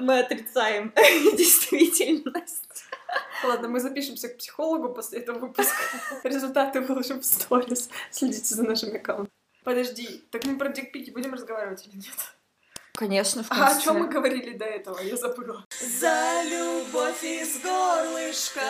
Мы отрицаем действительность. Ладно, мы запишемся к психологу после этого выпуска. Результаты выложим в сторис. Следите за нашим аккаунтом. Подожди, так мы про дикпики будем разговаривать или нет? Конечно, в А о чем мы говорили до этого? Я забыла. За любовь из горлышка.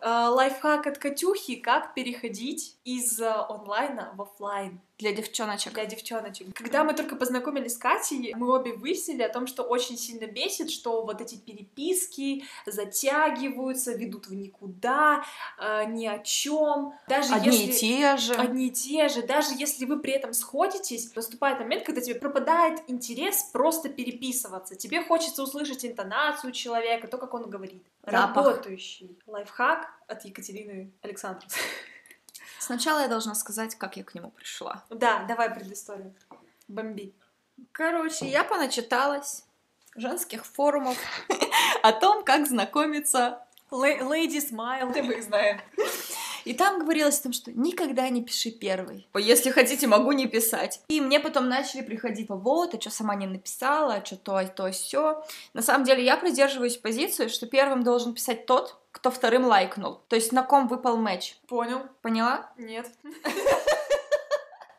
А, лайфхак от Катюхи, как переходить из а, онлайна в оффлайн Для девчоночек. для девчоночек. Когда мы только познакомились с Катей, мы обе выяснили о том, что очень сильно бесит, что вот эти переписки затягиваются, ведут в никуда, э, ни о чем. Даже Одни если... и те же. Одни и те же. Даже если вы при этом сходитесь, наступает момент, когда тебе пропадает интерес просто переписываться. Тебе хочется услышать интонацию человека, то, как он говорит. Запах. Работающий лайфхак от Екатерины Александровны. Сначала я должна сказать, как я к нему пришла. Да, давай предысторию. Бомби. Короче, я поначиталась женских форумов о том, как знакомиться. Ле- Lady Smile, мы их знаем. И там говорилось о том, что никогда не пиши первый. Если хотите, могу не писать. И мне потом начали приходить, вот, а что сама не написала, а что то, то, все. На самом деле я придерживаюсь позиции, что первым должен писать тот, кто вторым лайкнул. То есть на ком выпал матч. Понял? Поняла? Нет.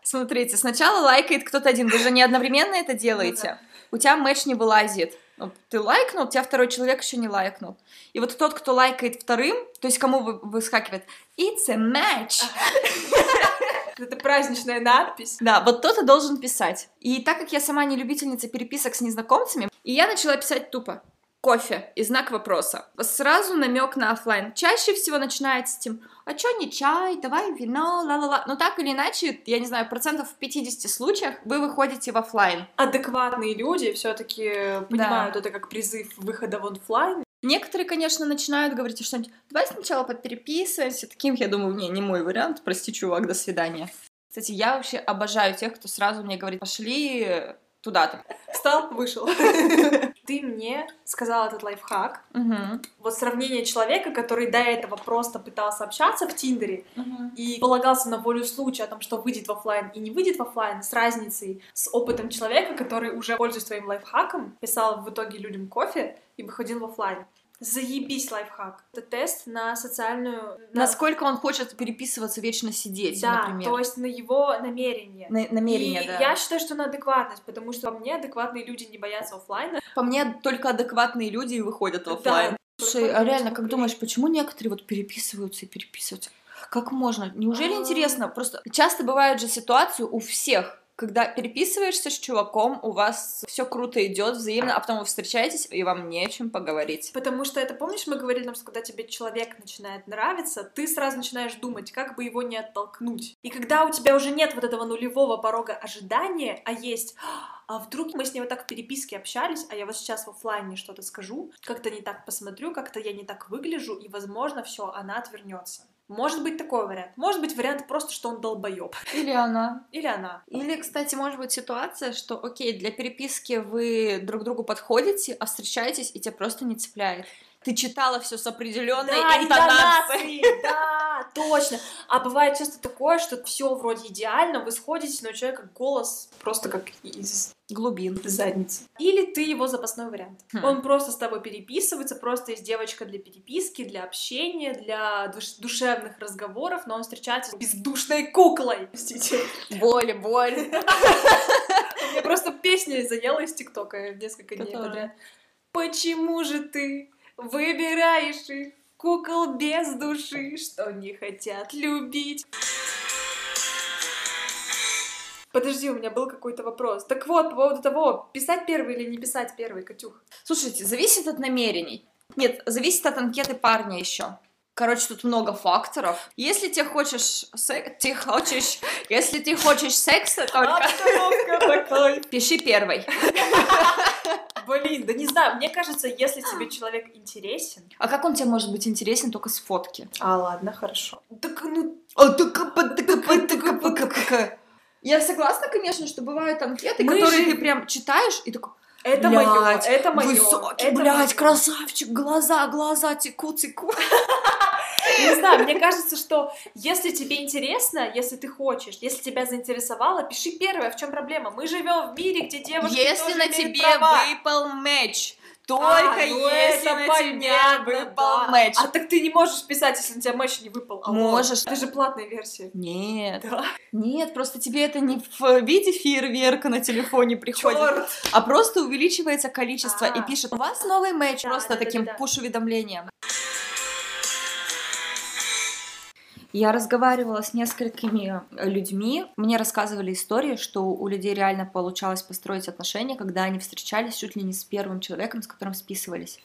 Смотрите, сначала лайкает кто-то один, вы же не одновременно это делаете. У тебя матч не вылазит. Ну, Ты лайкнул, тебя второй человек еще не лайкнул. И вот тот, кто лайкает вторым, то есть кому вы- выскакивает «It's a match», Это праздничная надпись. да, вот тот и должен писать. И так как я сама не любительница переписок с незнакомцами, и я начала писать тупо кофе и знак вопроса. Сразу намек на оффлайн. Чаще всего начинается с тем, а чё не чай, давай вино, ла-ла-ла. Но так или иначе, я не знаю, процентов в 50 случаях вы выходите в оффлайн. Адекватные люди все-таки понимают это как призыв выхода в онлайн. Некоторые, конечно, начинают говорить что-нибудь, давай сначала попереписываемся, таким, я думаю, не, не мой вариант, прости, чувак, до свидания. Кстати, я вообще обожаю тех, кто сразу мне говорит, пошли туда-то. Встал, вышел. Ты мне сказал этот лайфхак. Мгм. Вот сравнение человека, который до этого просто пытался общаться в Тиндере Мгм. и полагался на волю случая о том, что выйдет в оффлайн и не выйдет в оффлайн, с разницей с опытом человека, который уже, пользуясь твоим лайфхаком, писал в итоге людям кофе и выходил в оффлайн. Заебись лайфхак. Это тест на социальную... на- Насколько он хочет переписываться, вечно сидеть, Да, например. то есть на его намерение. На- намерение, и да. я считаю, что на адекватность, потому что по мне адекватные люди не боятся оффлайна. По мне, только адекватные люди и выходят в Да. оффлайн. Слушай, а реально, как думаешь, почему некоторые вот переписываются и переписываются? Как можно? Неужели А. интересно? Просто часто бывают же ситуации у всех, когда переписываешься с чуваком, у вас все круто идет взаимно, а потом вы встречаетесь, и вам не о чем поговорить. Потому что это, помнишь, мы говорили, что когда тебе человек начинает нравиться, ты сразу начинаешь думать, как бы его не оттолкнуть. И когда у тебя уже нет вот этого нулевого порога ожидания, а есть а вдруг мы с ней вот так в переписке общались, а я вот сейчас в оффлайне что-то скажу, как-то не так посмотрю, как-то я не так выгляжу, и, возможно, все, она отвернется. Может быть такой вариант. Может быть вариант просто, что он долбоеб. Или она. Или она. Или, кстати, может быть ситуация, что, окей, для переписки вы друг другу подходите, а встречаетесь, и тебя просто не цепляет. Ты читала все с определенной Да, интонацией. да, точно. А бывает часто такое, что все вроде идеально, вы сходите, но у человека голос просто как из Глубин. задницы. Или ты его запасной вариант. Хм. Он просто с тобой переписывается, просто есть девочка для переписки, для общения, для душ- душевных разговоров, но он встречается с бездушной куклой. Простите. Боль, боль. Мне просто песня заела из ТикТока несколько дней подряд. Почему же ты выбираешь их, кукол без души, что не хотят любить? Подожди, у меня был какой-то вопрос. Так вот, по поводу того, писать первый или не писать первый, Катюх. Слушайте, зависит от намерений. Нет, зависит от анкеты парня еще. Короче, тут много факторов. Если ты хочешь сек- ты хочешь, если ты хочешь секса только, пиши первый. Блин, да не знаю, мне кажется, если тебе человек интересен... А как он тебе может быть интересен только с фотки? А, ладно, хорошо. Так, ну, Я согласна, конечно, что бывают анкеты, Мы которые же- ты прям читаешь и такой, это «Блядь, мое, это мое. высокий, это блядь, моё». красавчик, глаза, глаза теку, теку. Не знаю, мне кажется, что если тебе интересно, если ты хочешь, если тебя заинтересовало, пиши первое, в чем проблема. Мы живем в мире, где девушки Если на тебе права. выпал матч, только А, ну если на понятно, выпал да. матч. А так ты не можешь писать, если на тебя матч не выпал. Можешь. Это же платная версия. Нет. Да. Нет, просто тебе это не в виде фейерверка на телефоне приходит, Чёрт. а просто увеличивается количество и А. пишет, у вас новый матч, Да, просто да, да, таким да, да. пуш-уведомлением. Я разговаривала с несколькими э, людьми. Мне рассказывали истории, что у людей реально получалось построить отношения, когда они встречались чуть ли не с первым человеком, с которым списывались.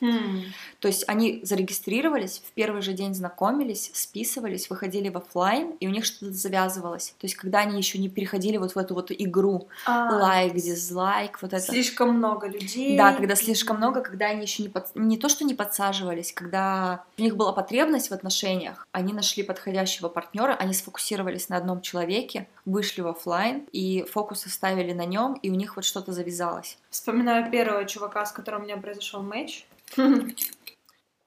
То есть они зарегистрировались, в первый же день знакомились, списывались, выходили в офлайн, и у них что-то завязывалось. То есть когда они еще не переходили вот в эту вот игру А, лайк, дизлайк, вот это. Слишком много людей. Да, когда слишком много, когда они еще не под... не то что не подсаживались, когда у них была потребность в отношениях, они нашли подходящего партнера, они сфокусировались на одном человеке, вышли в офлайн и фокус оставили на нем, и у них вот что-то завязалось. Вспоминаю первого чувака, с которым у меня произошел матч.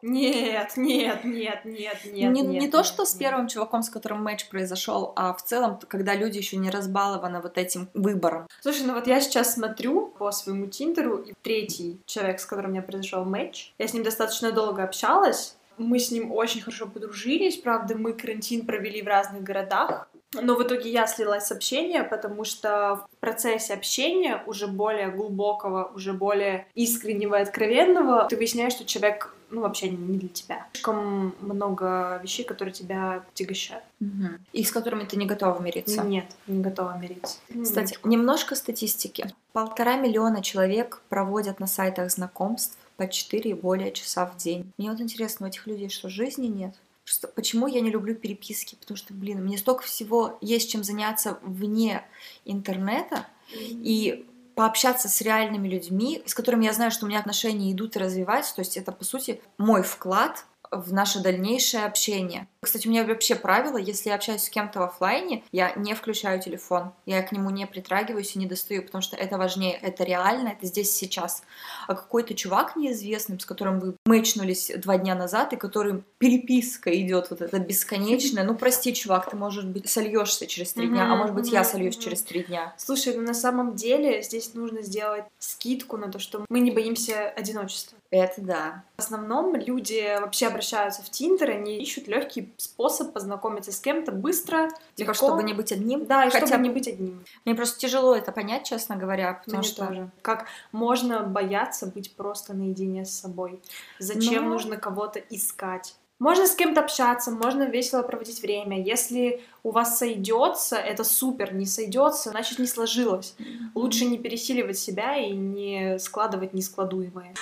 Нет, нет, нет, нет, нет. не, нет, не то, нет, что с нет. первым чуваком, с которым матч произошел, а в целом, когда люди еще не разбалованы вот этим выбором. Слушай, ну вот я сейчас смотрю по своему Тиндеру, и третий человек, с которым у меня произошел матч, я с ним достаточно долго общалась, мы с ним очень хорошо подружились, правда, мы карантин провели в разных городах, но в итоге я слилась с общения, потому что в процессе общения, уже более глубокого, уже более искреннего и откровенного, ты выясняешь, что человек, ну, вообще не для тебя. Слишком много вещей, которые тебя отягощают. И с которыми ты не готова мириться. Нет, не готова мириться. Кстати, немножко статистики. Полтора миллиона человек проводят на сайтах знакомств по 4 и более часа в день. Мне вот интересно, у этих людей что, жизни нет? Что, почему я не люблю переписки? Потому что, блин, мне столько всего есть чем заняться вне интернета, и пообщаться с реальными людьми, с которыми я знаю, что у меня отношения идут и развиваются, то есть это, по сути, мой вклад в наше дальнейшее общение. Кстати, у меня вообще правило, если я общаюсь с кем-то в оффлайне, я не включаю телефон, я к нему не притрагиваюсь и не достаю, потому что это важнее, это реально, это здесь сейчас. А какой-то чувак неизвестный, с которым вы мэчнулись два дня назад, и который переписка идет вот эта бесконечная, ну прости, чувак, ты, может быть, сольешься через три дня, а может быть, я сольюсь через три дня. Слушай, ну на самом деле здесь нужно сделать скидку на то, что мы не боимся одиночества. Это да. В основном люди вообще обращаются в Тиндер, они ищут легкий способ познакомиться с кем-то быстро, Типа, легко. чтобы не быть одним. Да, и Хотя чтобы бы- не быть одним. Мне просто тяжело это понять, честно говоря, потому Мне что... тоже. Как можно бояться быть просто наедине с собой? Зачем Но- нужно кого-то искать? Можно с кем-то общаться, можно весело проводить время. Если у вас сойдется, это супер. Не сойдется, значит не сложилось. Лучше не пересиливать себя и не складывать нескладуемое.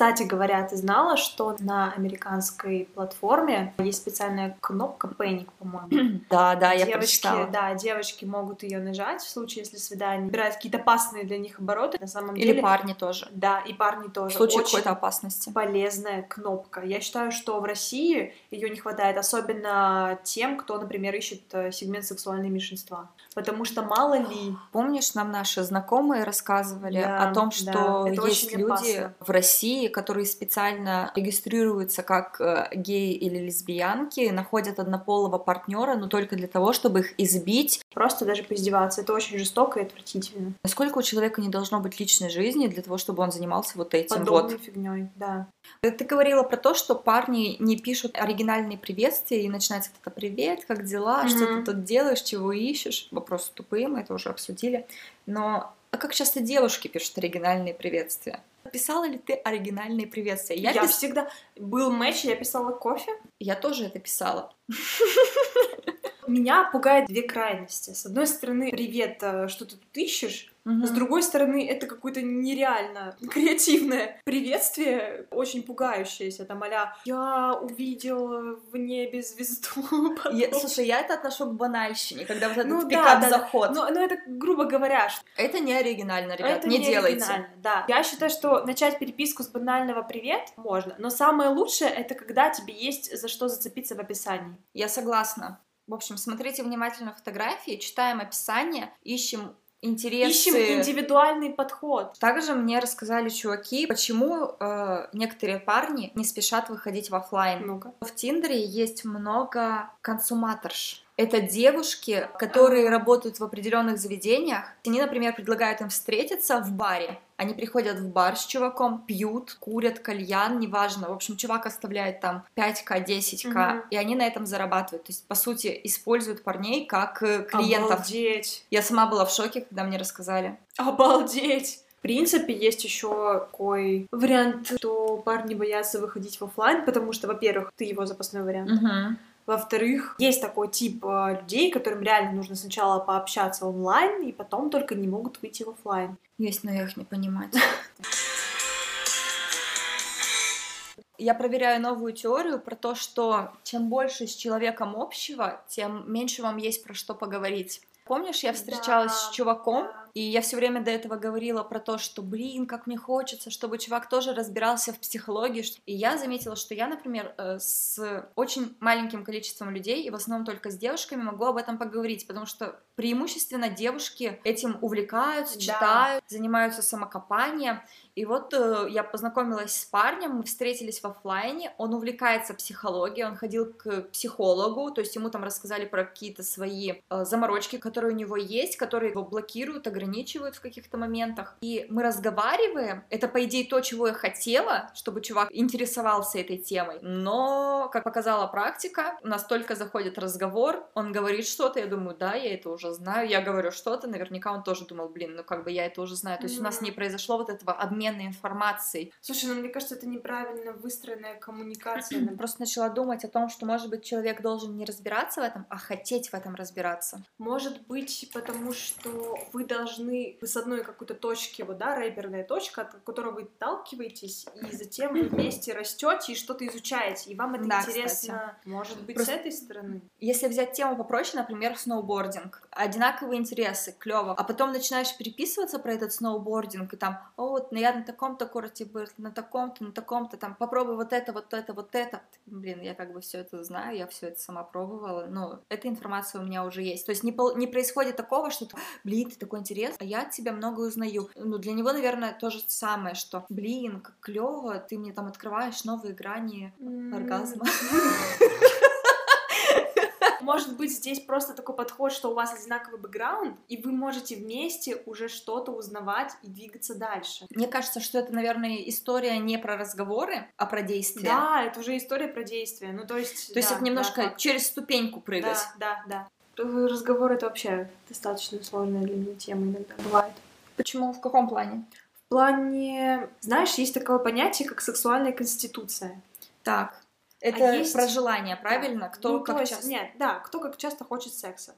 Кстати говоря, ты знала, что на американской платформе есть специальная кнопка Panic, по-моему? Да, да, я девочки, прочитала. да, девочки могут ее нажать в случае, если свидание набирает какие-то опасные для них обороты. На самом Или деле, парни тоже. да, и парни В тоже. случае Очень какой-то опасности. полезная кнопка. Я считаю, что в России ее не хватает, особенно тем, кто, например, ищет э, сегмент сексуальные меньшинства. Потому что мало ли, Помнишь, нам наши знакомые рассказывали Да, о том, да, что это есть люди опасно. в России, которые специально регистрируются как э, геи или лесбиянки, находят однополого партнера, но только для того, чтобы их избить. просто даже поиздеваться. Это очень жестоко и отвратительно. Насколько у человека не должно быть личной жизни для того, чтобы он занимался вот этим Подобной вот. фигней, да. Ты говорила про то, что парни не пишут оригинальные приветствия, и начинается вот это «Привет, как дела? Что ты тут делаешь? Чего ищешь?» Вопросы тупые, мы это уже обсудили. Но а как часто девушки пишут оригинальные приветствия? Писала ли ты оригинальные приветствия? Я, пис- всегда... Был матч, я писала кофе. Я тоже это писала. Меня пугает две крайности. С одной стороны, привет, э, что ты тут ищешь? С другой стороны, это какое-то нереально креативное приветствие, очень пугающееся, там а «Я увидел в небе звезду». потом». Я- слушай, я это отношу к банальщине, когда вот этот Ну да, пикап-заход. Ну, ну, это, грубо говоря, что Это не оригинально, ребят, это не, делайте. оригинально, Да. Я считаю, что начать переписку с банального «привет» можно, но самое лучшее — это когда тебе есть за что зацепиться в описании. Я согласна. В общем, смотрите внимательно фотографии, читаем описание, ищем интересы. Ищем индивидуальный подход. Также мне рассказали чуваки, почему э, некоторые парни не спешат выходить в офлайн. Ну-ка. В Тиндере есть много консуматорш. Это девушки, которые работают в определенных заведениях. Они, например, предлагают им встретиться в баре. Они приходят в бар с чуваком, пьют, курят кальян, неважно. В общем, чувак оставляет там 5к, 10к, Мгм. и они на этом зарабатывают. То есть, по сути, используют парней как э, клиентов. Обалдеть. Я сама была в шоке, когда мне рассказали. Обалдеть! В принципе, есть еще такой вариант, что парни боятся выходить в офлайн, потому что, во-первых, ты его запасной вариант. Во-вторых, есть такой тип э, людей, которым реально нужно сначала пообщаться онлайн, и потом только не могут выйти в офлайн. Есть, но я их не понимать. Я проверяю новую теорию про то, что чем больше с человеком общего, тем меньше вам есть про что поговорить. Помнишь, я встречалась с Да, чуваком, да. И я все время до этого говорила про то, что, блин, как мне хочется, чтобы чувак тоже разбирался в психологии. И я заметила, что я, например, э, с очень маленьким количеством людей, и в основном только с девушками, могу об этом поговорить, потому что преимущественно девушки этим увлекаются, Да. читают, занимаются самокопанием. И вот э, я познакомилась с парнем, мы встретились в оффлайне, он увлекается психологией, он ходил к психологу, то есть ему там рассказали про какие-то свои э, заморочки, которые у него есть, которые его блокируют, ограничивают в каких-то моментах. И мы разговариваем, это по идее то, чего я хотела, чтобы чувак интересовался этой темой, но, как показала практика, у нас только заходит разговор, он говорит что-то, я думаю, да, я это уже знаю, я говорю что-то, наверняка он тоже думал, блин, ну как бы я это уже знаю, то есть у нас не произошло вот этого обмена информацией. Слушай, ну мне кажется, это неправильно выстроенная коммуникация. Я просто начала думать о том, что, может быть, человек должен не разбираться в этом, а хотеть в этом разбираться. Может быть, потому что вы должны вы с одной какой-то точки, вот, да, рэперная точка, от которой вы отталкиваетесь, и затем вы вместе растете и что-то изучаете, и вам это Да, интересно. Может быть, Просто- с этой стороны. Если взять тему попроще, например, сноубординг, одинаковые интересы, клево, а потом начинаешь переписываться про этот сноубординг, и там, о, вот ну, я на таком-то курорте был, на таком-то, на таком-то, там, попробуй вот это, вот это, вот это. Блин, я как бы все это знаю, я все это сама пробовала, но эта информация у меня уже есть. То есть не, не происходит такого, что, блин, ты такой интерес, а я от тебя много узнаю. Ну, для него, наверное, то же самое, что, блин, как клево, ты мне там открываешь новые грани оргазма. Может быть, здесь просто такой подход, что у вас одинаковый бэкграунд, и вы можете вместе уже что-то узнавать и двигаться дальше. Мне кажется, что это, наверное, история не про разговоры, а про действия. Да, это уже история про действие. Ну, то есть... То есть да, это немножко да, через ступеньку прыгать. Да, да, да. Разговор это вообще достаточно сложная для меня тема иногда бывает. Почему? В каком плане? В плане, знаешь, есть такое понятие, как сексуальная конституция. Так. Это есть- про желание, правильно? Кто Ну, как есть, часто? Нет, да, кто как часто хочет секса.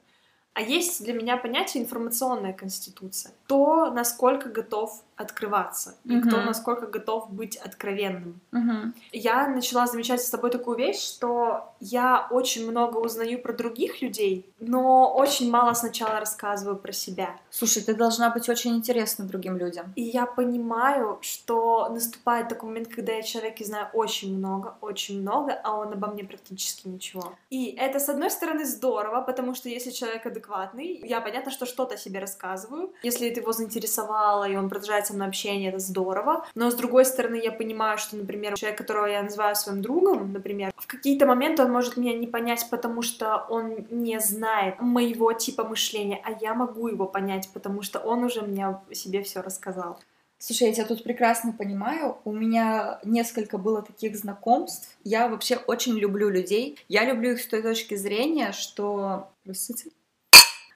А есть для меня понятие информационная конституция. Кто насколько готов открываться, и кто насколько готов быть откровенным. Мгм. Я начала замечать с тобой такую вещь, что я очень много узнаю про других людей, но очень мало сначала рассказываю про себя. Слушай, ты должна быть очень интересна другим людям. И я понимаю, что наступает такой момент, когда я человеке знаю очень много, очень много, а он обо мне практически ничего. И это, с одной стороны, здорово, потому что если человек адекватный, я понятно, что что-то себе рассказываю. Если это его заинтересовало, и он продолжает со мной общение, это здорово. Но, с другой стороны, я понимаю, что, например, человек, которого я называю своим другом, например, в какие-то моменты он может меня не понять, потому что он не знает моего типа мышления, а я могу его понять, потому что он уже мне себе все рассказал. Слушай, я тебя тут прекрасно понимаю. У меня несколько было таких знакомств. Я вообще очень люблю людей. Я люблю их с той точки зрения, что... Простите.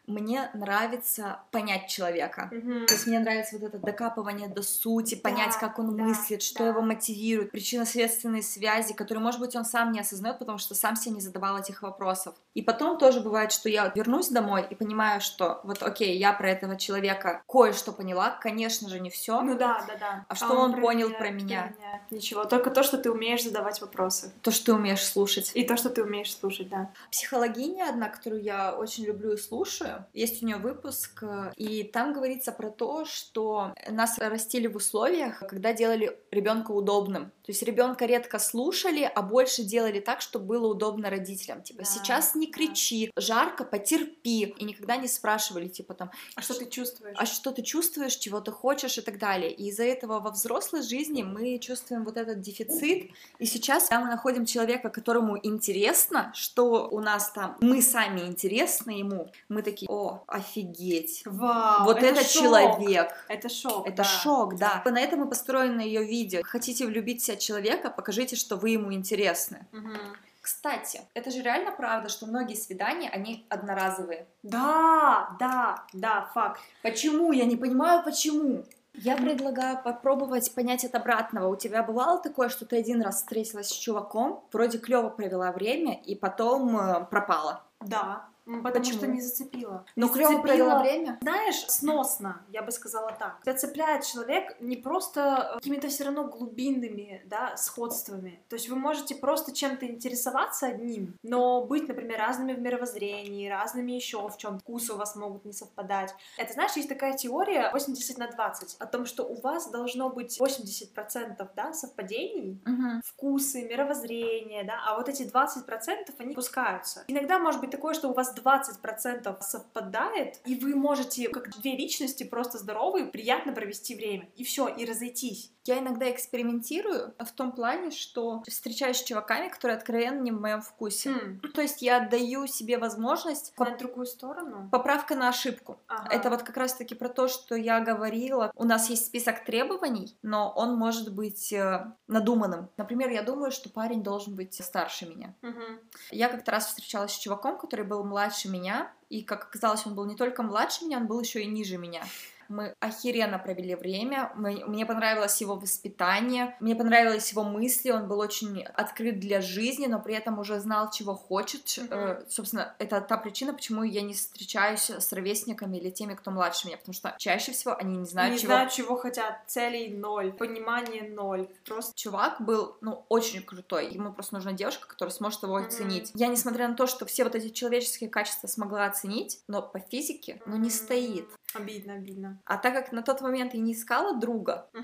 Мне нравится понять человека. То есть мне нравится вот это докапывание до сути, понять, Да, как он да, мыслит, что да. его мотивирует, причинно-следственные связи, которые, может быть, он сам не осознает, потому что сам себе не задавал этих вопросов. И потом тоже бывает, что я вернусь домой и понимаю, что вот окей, я про этого человека кое-что поняла, конечно же, не все. Ну да, да, да. А что он понял про что меня? Ничего, только то, что ты умеешь задавать вопросы. То, что ты умеешь слушать. И то, что ты умеешь слушать, да. Психологиня одна, которую я очень люблю и слушаю, Есть у нее выпуск, э, и там говорится про то, что нас растили в условиях, когда делали ребенка удобным. То есть ребенка редко слушали, а больше делали так, чтобы было удобно родителям. Типа, Да, сейчас не да. кричи, жарко, потерпи. И никогда не спрашивали, типа, там, А что ты чувствуешь? а что ты чувствуешь, чего ты хочешь и так далее. И из-за этого во взрослой жизни мы чувствуем вот этот дефицит. И сейчас, когда мы находим человека, которому интересно, что у нас там, мы сами интересны ему, мы такие, о, офигеть. Вау, вот это, шок. человек. Это шок. Это да. шок, да. На этом и построено ее видео. Хотите влюбить в себя человека, покажите, что вы ему интересны. Мгм. Кстати, это же реально правда, что многие свидания, они одноразовые. Да, да, да, факт. Почему? Я не понимаю, почему. Я предлагаю попробовать понять от обратного. У тебя бывало такое, что ты один раз встретилась с чуваком, вроде клево провела время, и потом э, пропала? Да. Потому Почему? что не зацепила. Но клево провела время? Знаешь, сносно, я бы сказала так. Тебя цепляет человек не просто какими-то все равно глубинными, да, сходствами. То есть вы можете просто чем-то интересоваться одним, но быть, например, разными в мировоззрении, разными еще в чем вкусы у вас могут не совпадать. Это, знаешь, есть такая теория 80 на 20, о том, что у вас должно быть 80% да, совпадений, Мгм. вкусы, мировоззрение, да, а вот эти 20% они пускаются. Иногда может быть такое, что у вас 20% совпадает, и вы можете, как две личности, просто здоровые, приятно провести время, и все, и разойтись. Я иногда экспериментирую в том плане, что встречаюсь с чуваками, которые откровенно не в моем вкусе. Хм, То есть я даю себе возможность на другую сторону? поправка на ошибку. Ага. Это вот как раз-таки про то, что я говорила. У нас есть список требований, но он может быть э, надуманным. Например, я думаю, что парень должен быть старше меня. Мгм. Я как-то раз встречалась с чуваком, который был младше меня, и, как оказалось, он был не только младше меня, он был еще и ниже меня. Мы охеренно провели время, мы- мне понравилось его воспитание, мне понравились его мысли, он был очень открыт для жизни, но при этом уже знал, чего хочет. Мгм. Э, Собственно, это та причина, почему я не встречаюсь с ровесниками или теми, кто младше меня, потому что чаще всего они не знают, не чего знаю, чего хотят, целей ноль, понимания ноль, просто чувак был, ну, очень крутой. Ему просто нужна девушка, которая сможет его Мгм. оценить. Я, несмотря на то, что все вот эти человеческие качества смогла оценить, но по физике, ну, не стоит. Обидно, обидно. А так как на тот момент я не искала друга,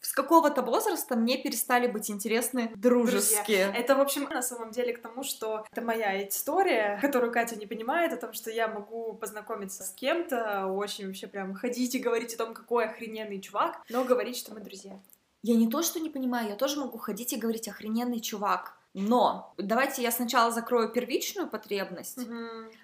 с какого-то возраста мне перестали быть интересны дружеские. Это, в общем, на самом деле к тому, что это моя история, которую Катя не понимает, о том, что я могу познакомиться с кем-то, очень вообще прям ходить и говорить о том, какой охрененный чувак, но говорить, что мы друзья. Я не то, что не понимаю, я тоже могу ходить и говорить охрененный чувак. Но давайте я сначала закрою первичную потребность,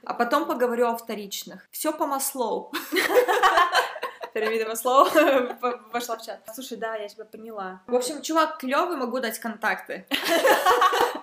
а потом поговорю о вторичных. Все по Маслоу. Пирамида Маслоу вошла в чат. Слушай, да, я тебя поняла. В общем, чувак клевый, могу дать контакты.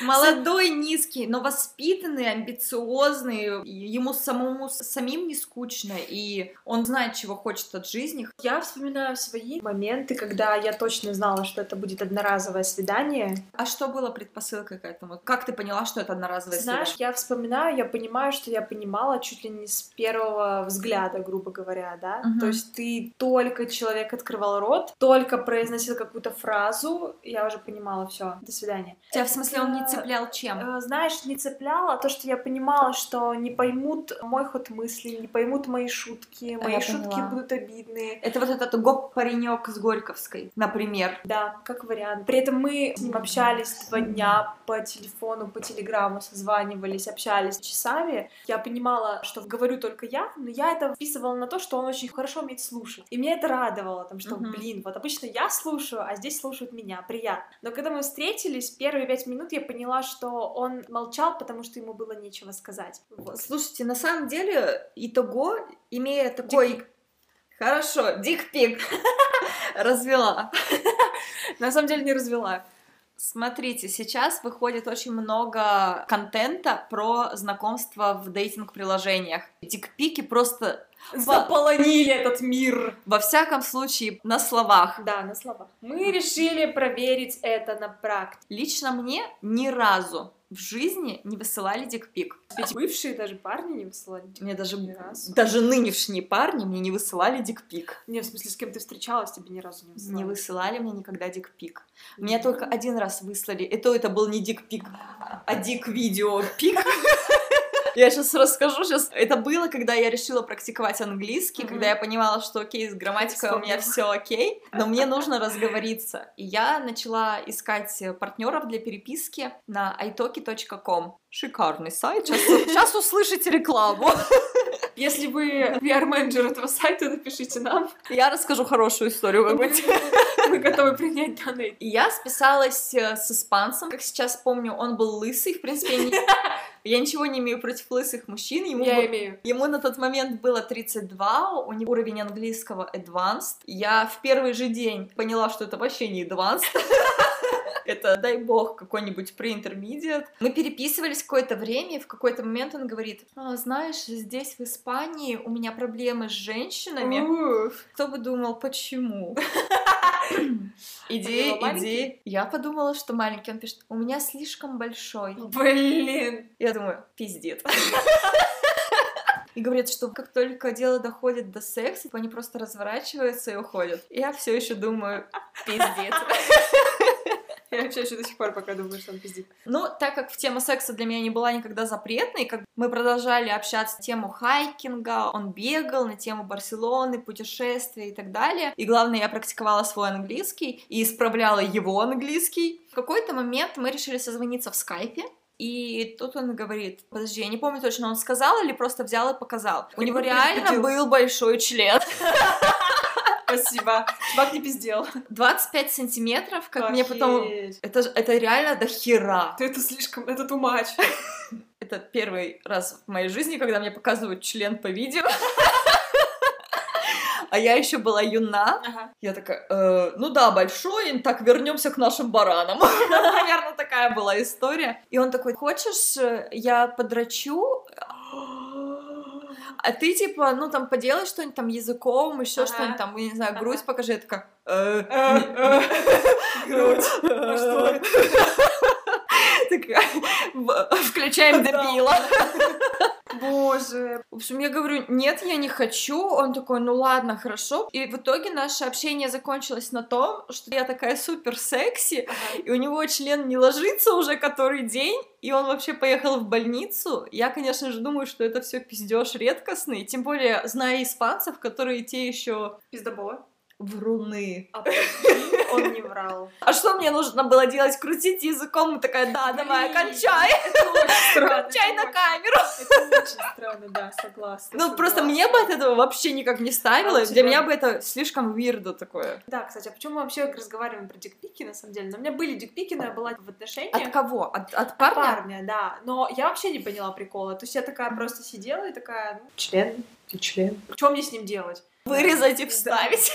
Молодой, низкий, но воспитанный, амбициозный, ему самому самим не скучно, и он знает, чего хочет от жизни. Я вспоминаю свои моменты, когда я точно знала, что это будет одноразовое свидание. А что было предпосылкой к этому? Как ты поняла, что это одноразовое Знаешь, свидание? я вспоминаю, я понимаю, что я понимала чуть ли не с первого взгляда, грубо говоря, да. Мгм. То есть ты только человек открывал рот, только произносил какую-то фразу, я уже понимала, все, до свидания. Тебя, в смысле, он не цеплял чем? Э, Знаешь, не цепляло то, что я понимала, что не поймут мой ход мысли, не поймут мои шутки, мои я шутки поняла. будут обидные. Это вот этот гоп-паренек с Горьковской, например. Да, как вариант. При этом мы с ним общались два дня по телефону, по телеграмму, созванивались, общались часами. Я понимала, что говорю только я, но я это вписывала на то, что он очень хорошо умеет слушать. И меня это радовало, там, что, Мгм. блин, вот обычно я слушаю, а здесь слушают меня, приятно. Но когда мы встретились, первые пять минут я поняла, что он молчал, потому что ему было нечего сказать. Вот. Слушайте, на самом деле, итого, имея такой... Хорошо, дикпик развела. На самом деле не развела. Смотрите, сейчас выходит очень много контента про знакомства в дейтинг-приложениях. Дикпики просто Заполонили этот мир. во всяком случае на словах. Да, на словах. Мы решили проверить это на практике. Лично мне ни разу в жизни не высылали дикпик. Ведь бывшие даже парни не высылали. Мне даже, Ни разу. даже нынешние парни мне не высылали дикпик. Не, в смысле, с кем ты встречалась, тебе ни разу не высылали. Не высылали мне никогда дикпик. Мне только один раз выслали, и то это был не дикпик, а дик-видео пик. Я сейчас расскажу, сейчас это было, когда я решила практиковать английский, Мгм. когда я понимала, что окей, с грамматикой у меня все окей, но мне нужно разговориться. И я начала искать партнеров для переписки на italki.com. Шикарный сайт. Сейчас, сейчас услышите рекламу. Если вы VR-менеджер этого сайта, напишите нам. Я расскажу хорошую историю какую-нибудь. Мы готовы принять данные. И я списалась э, с испанцем. Как сейчас помню, он был лысый. В принципе, я, не- я ничего не имею против лысых мужчин. Ему, Я был- имею. ему на тот момент было 32, у него уровень английского advanced. Я в первый же день поняла, что это вообще не advanced. Это, дай бог, какой-нибудь pre-intermediate. Мы переписывались какое-то время, и в какой-то момент он говорит, «А, знаешь, здесь, в Испании, у меня проблемы с женщинами. Уф. Кто бы думал, почему? Иди, иди. Я подумала, что маленький. Он пишет, у меня слишком большой. Блин. Я думаю, пиздец. И говорит, что как только дело доходит до секса, они просто разворачиваются и уходят. Я все еще думаю, пиздец. Я вообще еще до сих пор пока думаю, что он пиздит. Ну, так как тема секса для меня не была никогда запретной, как мы продолжали общаться на тему хайкинга, он бегал на тему Барселоны, путешествия и так далее. И главное, я практиковала свой английский и исправляла его английский. В какой-то момент мы решили созвониться в скайпе, и тут он говорит, подожди, я не помню точно, он сказал или просто взял и показал. У него реально был большой член. Спасибо. Чувак не пиздел. 25 сантиметров, как мне потом... Охереть. Это, это реально до хера. Ты это слишком, это much. Это первый раз в моей жизни, когда мне показывают член по видео. А я еще была юна. Ага. Я такая, «Э, ну да, большой, так вернемся к нашим баранам. Наверное, такая была история. И он такой, хочешь, э, я подрачу, а ты типа, ну там поделай что-нибудь там языком, еще Ага. что-нибудь там, я не знаю, Ага. грудь покажи. Я такая, Включаем дебила. Боже. В общем, я говорю, нет, я не хочу. Он такой, ну ладно, хорошо. И в итоге наше общение закончилось на том, что я такая супер секси, Ага. и у него член не ложится уже который день, и он вообще поехал в больницу. Я, конечно же, думаю, что это все пиздеж редкостный, тем более зная испанцев, которые те еще Пиздобола. Вруны. А он не врал. А что мне нужно было делать? Крутить языком? И такая, да, давай, кончай, Это очень странно. кончай это на очень- камеру. Это очень странно, да, согласна. Ну, просто мне бы от этого вообще никак не ставило. Для меня бы это слишком вирдо такое. Да, кстати, а почему мы вообще разговариваем про дикпики, на самом деле? Но у меня были дикпики, но я была в отношениях. От кого? От, от От парня? парня, да. Но я вообще не поняла прикола. То есть я такая просто сидела и такая, ну, член, ты член. Что мне с ним делать? Вырезать и вставить.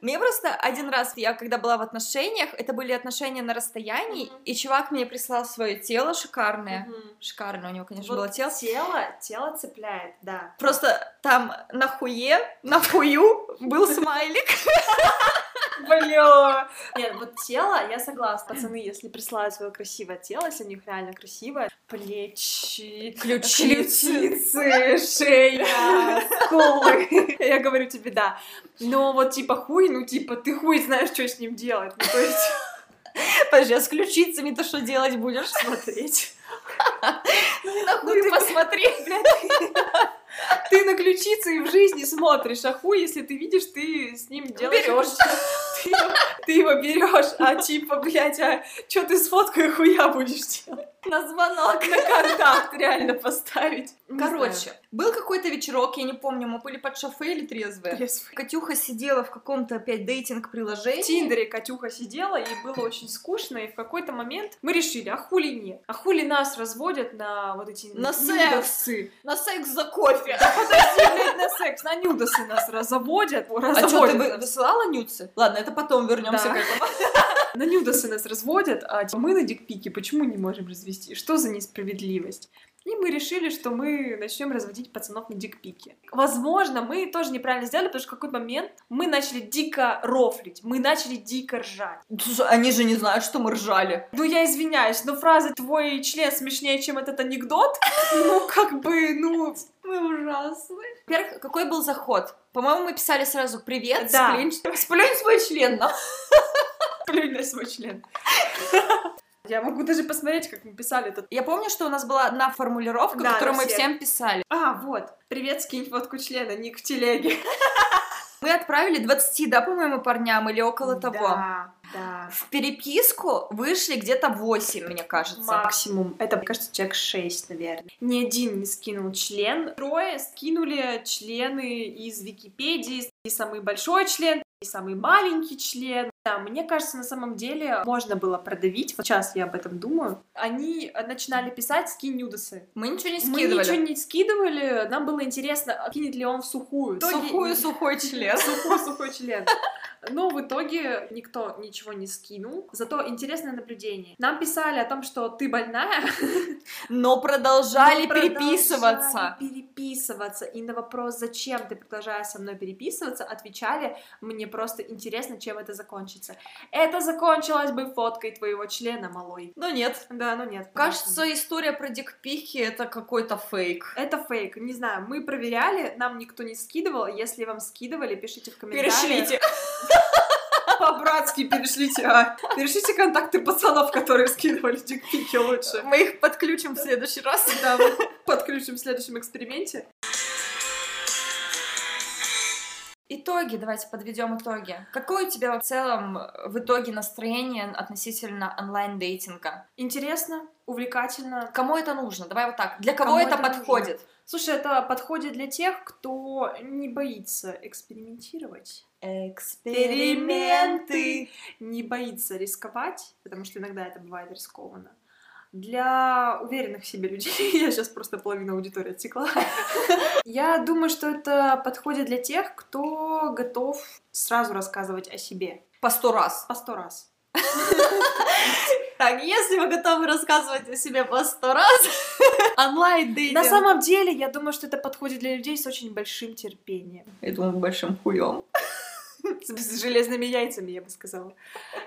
Мне просто один раз, я когда была в отношениях, это были отношения на расстоянии, Мгм. и чувак мне прислал свое тело шикарное. Мгм. Шикарное у него, конечно, Вот было тело. тело, тело цепляет, да. Просто там на хуе, на хую был смайлик. Бля. Нет, вот тело, я согласна. Пацаны, если присылают свое красивое тело, если у них реально красивое, плечи, Ключицы. ключицы, шея, скулы. Я говорю тебе, да. Но вот типа хуй, ну типа ты хуй знаешь, что с ним делать. Ну то есть Подожди, а с ключицами ты что делать будешь? смотреть. Ну, на хуй ты- посмотри. Ты на ключицы и в жизни смотришь, а хуй, если ты видишь, ты с ним делаешь. Ты его, ты его берешь, а типа, блядь, а что ты с фоткой хуя будешь делать? На звонок. На контакт реально поставить. Не Короче, был какой-то вечерок, я не помню, мы были под шофе или трезвые. знаю. Трезвый. Катюха сидела в каком-то опять В дейтинг-приложении. Тиндере Катюха сидела, и было очень скучно, и в какой-то момент мы решили, а хули нет? А хули нас разводят на вот эти На секс. нюдосы? На секс за кофе. Подожди, блядь, на секс, на нюдосы нас разводят. А что, ты высылала нюцы? Ладно, это потом вернемся Да. к этому. На нюдосы нас разводят, а типа, мы на дикпике почему не можем развести? Что за несправедливость? И мы решили, что мы начнем разводить пацанов на дикпике. Возможно, мы тоже неправильно сделали, потому что в какой-то момент мы начали дико рофлить, мы начали дико ржать. Слушай, они же не знают, что мы ржали. Ну, я извиняюсь, но фраза «твой член смешнее, чем этот анекдот», ну, как бы, ну, Мы ужасны. Во-первых, какой был заход? По-моему, мы писали сразу «Привет, Да. сплюнь, сплюнь свой член нам». Плюнь на свой член. Я могу даже посмотреть, как мы писали этот. Я помню, что у нас была одна формулировка, Да, которую мы всем писали. А, вот. Привет, скинь фотку члена, ник в телеге. Мы отправили 20, да, по-моему, парням или около того. Да, да. В переписку вышли где-то 8, мне кажется. Максимум. Это, мне кажется, человек 6, наверное. Ни один не скинул член. Трое скинули члены из Википедии. И самый большой член, самый маленький член. Да, мне кажется, на самом деле можно было продавить. Вот сейчас я об этом думаю. Они начинали писать «скинь нюдосы». Мы ничего не Мы скидывали. ничего не скидывали, нам было интересно, а кинет ли он в сухую. Итоге- Сухую сухой член. Сухой, сухой член. Но в итоге никто ничего не скинул. Зато интересное наблюдение. Нам писали о том, что ты больная. Но продолжали но переписываться. продолжали переписываться. И на вопрос, зачем ты продолжаешь со мной переписываться, отвечали, мне просто интересно, чем это закончится. Это закончилось бы фоткой твоего члена, малой. Но нет. Да, ну нет. Кажется, история про дикпики это какой-то фейк. Это фейк, не знаю, мы проверяли, нам никто не скидывал, если вам скидывали, пишите в комментариях. Перешлите. По-братски перешлите, а. Перешлите контакты пацанов, которые скидывали дикпики лучше. Мы их подключим в следующий раз. Да, мы подключим в следующем эксперименте. Итоги, давайте подведем итоги. Какое у тебя в целом в итоге настроение относительно онлайн-дейтинга? Интересно, увлекательно. Кому это нужно? Давай вот так. Для кого Кому это это нужно? подходит? Слушай, это подходит для тех, кто не боится экспериментировать. Эксперименты. не боится рисковать, потому что иногда это бывает рискованно. Для уверенных в себе людей, я сейчас просто половину аудитории отсекла, я думаю, что это подходит для тех, кто готов сразу рассказывать о себе По сто раз. по сто раз. Так, если вы готовы рассказывать о себе по сто раз, онлайн-дейтинг. На самом деле, я думаю, что это подходит для людей с очень большим терпением. Я думаю, большим хуем. С, железными яйцами, я бы сказала.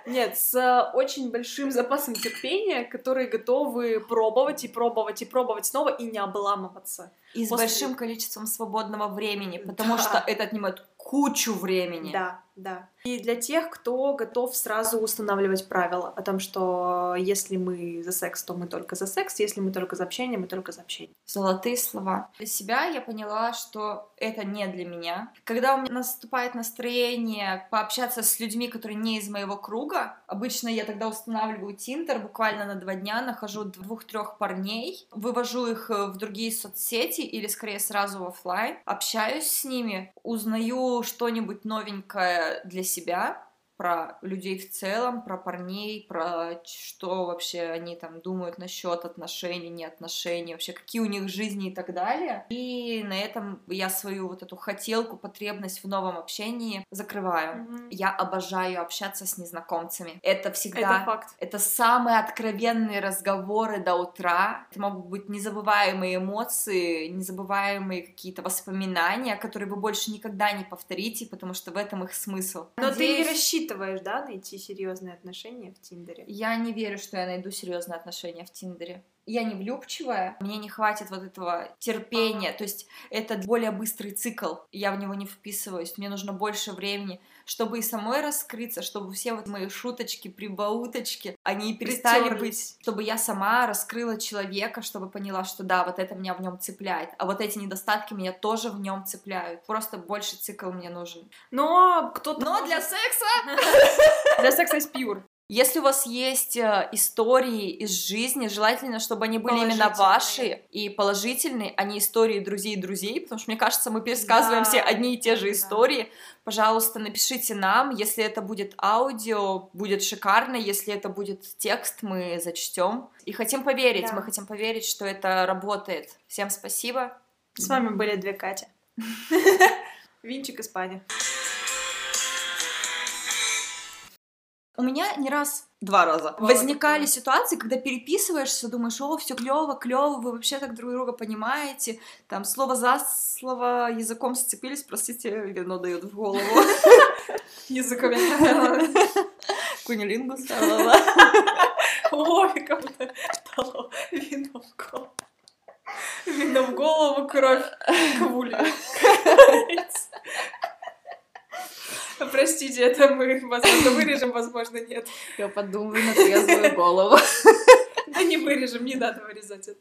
Нет, с э, очень большим запасом терпения, которые готовы пробовать и пробовать и пробовать снова и не обламываться. И с После- большим количеством свободного времени, потому Да. что это отнимает кучу времени. Да, да. И для тех, кто готов сразу устанавливать правила о том, что если мы за секс, то мы только за секс, если мы только за общение, мы только за общение. Золотые слова. Для себя я поняла, что это не для меня. Когда у меня наступает настроение пообщаться с людьми, которые не из моего круга, обычно я тогда устанавливаю Tinder, буквально на два дня нахожу двух-трех парней, вывожу их э, в другие соцсети или скорее сразу в оффлайн, общаюсь с ними, узнаю что-нибудь новенькое для себя, про людей в целом, про парней, про что вообще они там думают насчет отношений, не отношений, вообще какие у них жизни и так далее. И на этом я свою вот эту хотелку, потребность в новом общении закрываю. Я обожаю общаться с незнакомцами. Это всегда... Это факт. Это самые откровенные разговоры до утра. Это могут быть незабываемые эмоции, незабываемые какие-то воспоминания, которые вы больше никогда не повторите, потому что в этом их смысл. Но ты не Надеюсь, рассчитываешь, да, найти серьезные отношения в Тиндере? Я не верю, что я найду серьезные отношения в Тиндере. Я не влюбчивая, мне не хватит вот этого терпения, то есть это более быстрый цикл, я в него не вписываюсь, мне нужно больше времени, чтобы и самой раскрыться, чтобы все вот мои шуточки, прибауточки, они перестали быть, чтобы я сама раскрыла человека, чтобы поняла, что да, вот это меня в нем цепляет, а вот эти недостатки меня тоже в нем цепляют. Просто больше цикл мне нужен. Но кто-то... Но для секса Для секса из пьюр. Если у вас есть э, истории из жизни, желательно, чтобы они были именно ваши и положительные, а не истории друзей друзей, потому что, мне кажется, мы пересказываем Да, все одни и те же да. истории. Пожалуйста, напишите нам, если это будет аудио, будет шикарно, если это будет текст, мы зачтем. И хотим поверить, Да. мы хотим поверить, что это работает. Всем спасибо. С вами были две Катя. Винчик Испания. У меня не раз, два раза, возникали ситуации, когда переписываешься, думаешь, о, все клево, клево, вы вообще так друг друга понимаете, там слово за слово языком сцепились, простите, вино дает в голову. Языками. Кунилингус. Ой, как будто дало вино в голову. Вино в голову, кровь к. простите, это мы, возможно, вырежем, возможно, нет. Я подумаю на трезвую голову. Да не вырежем, не надо вырезать это.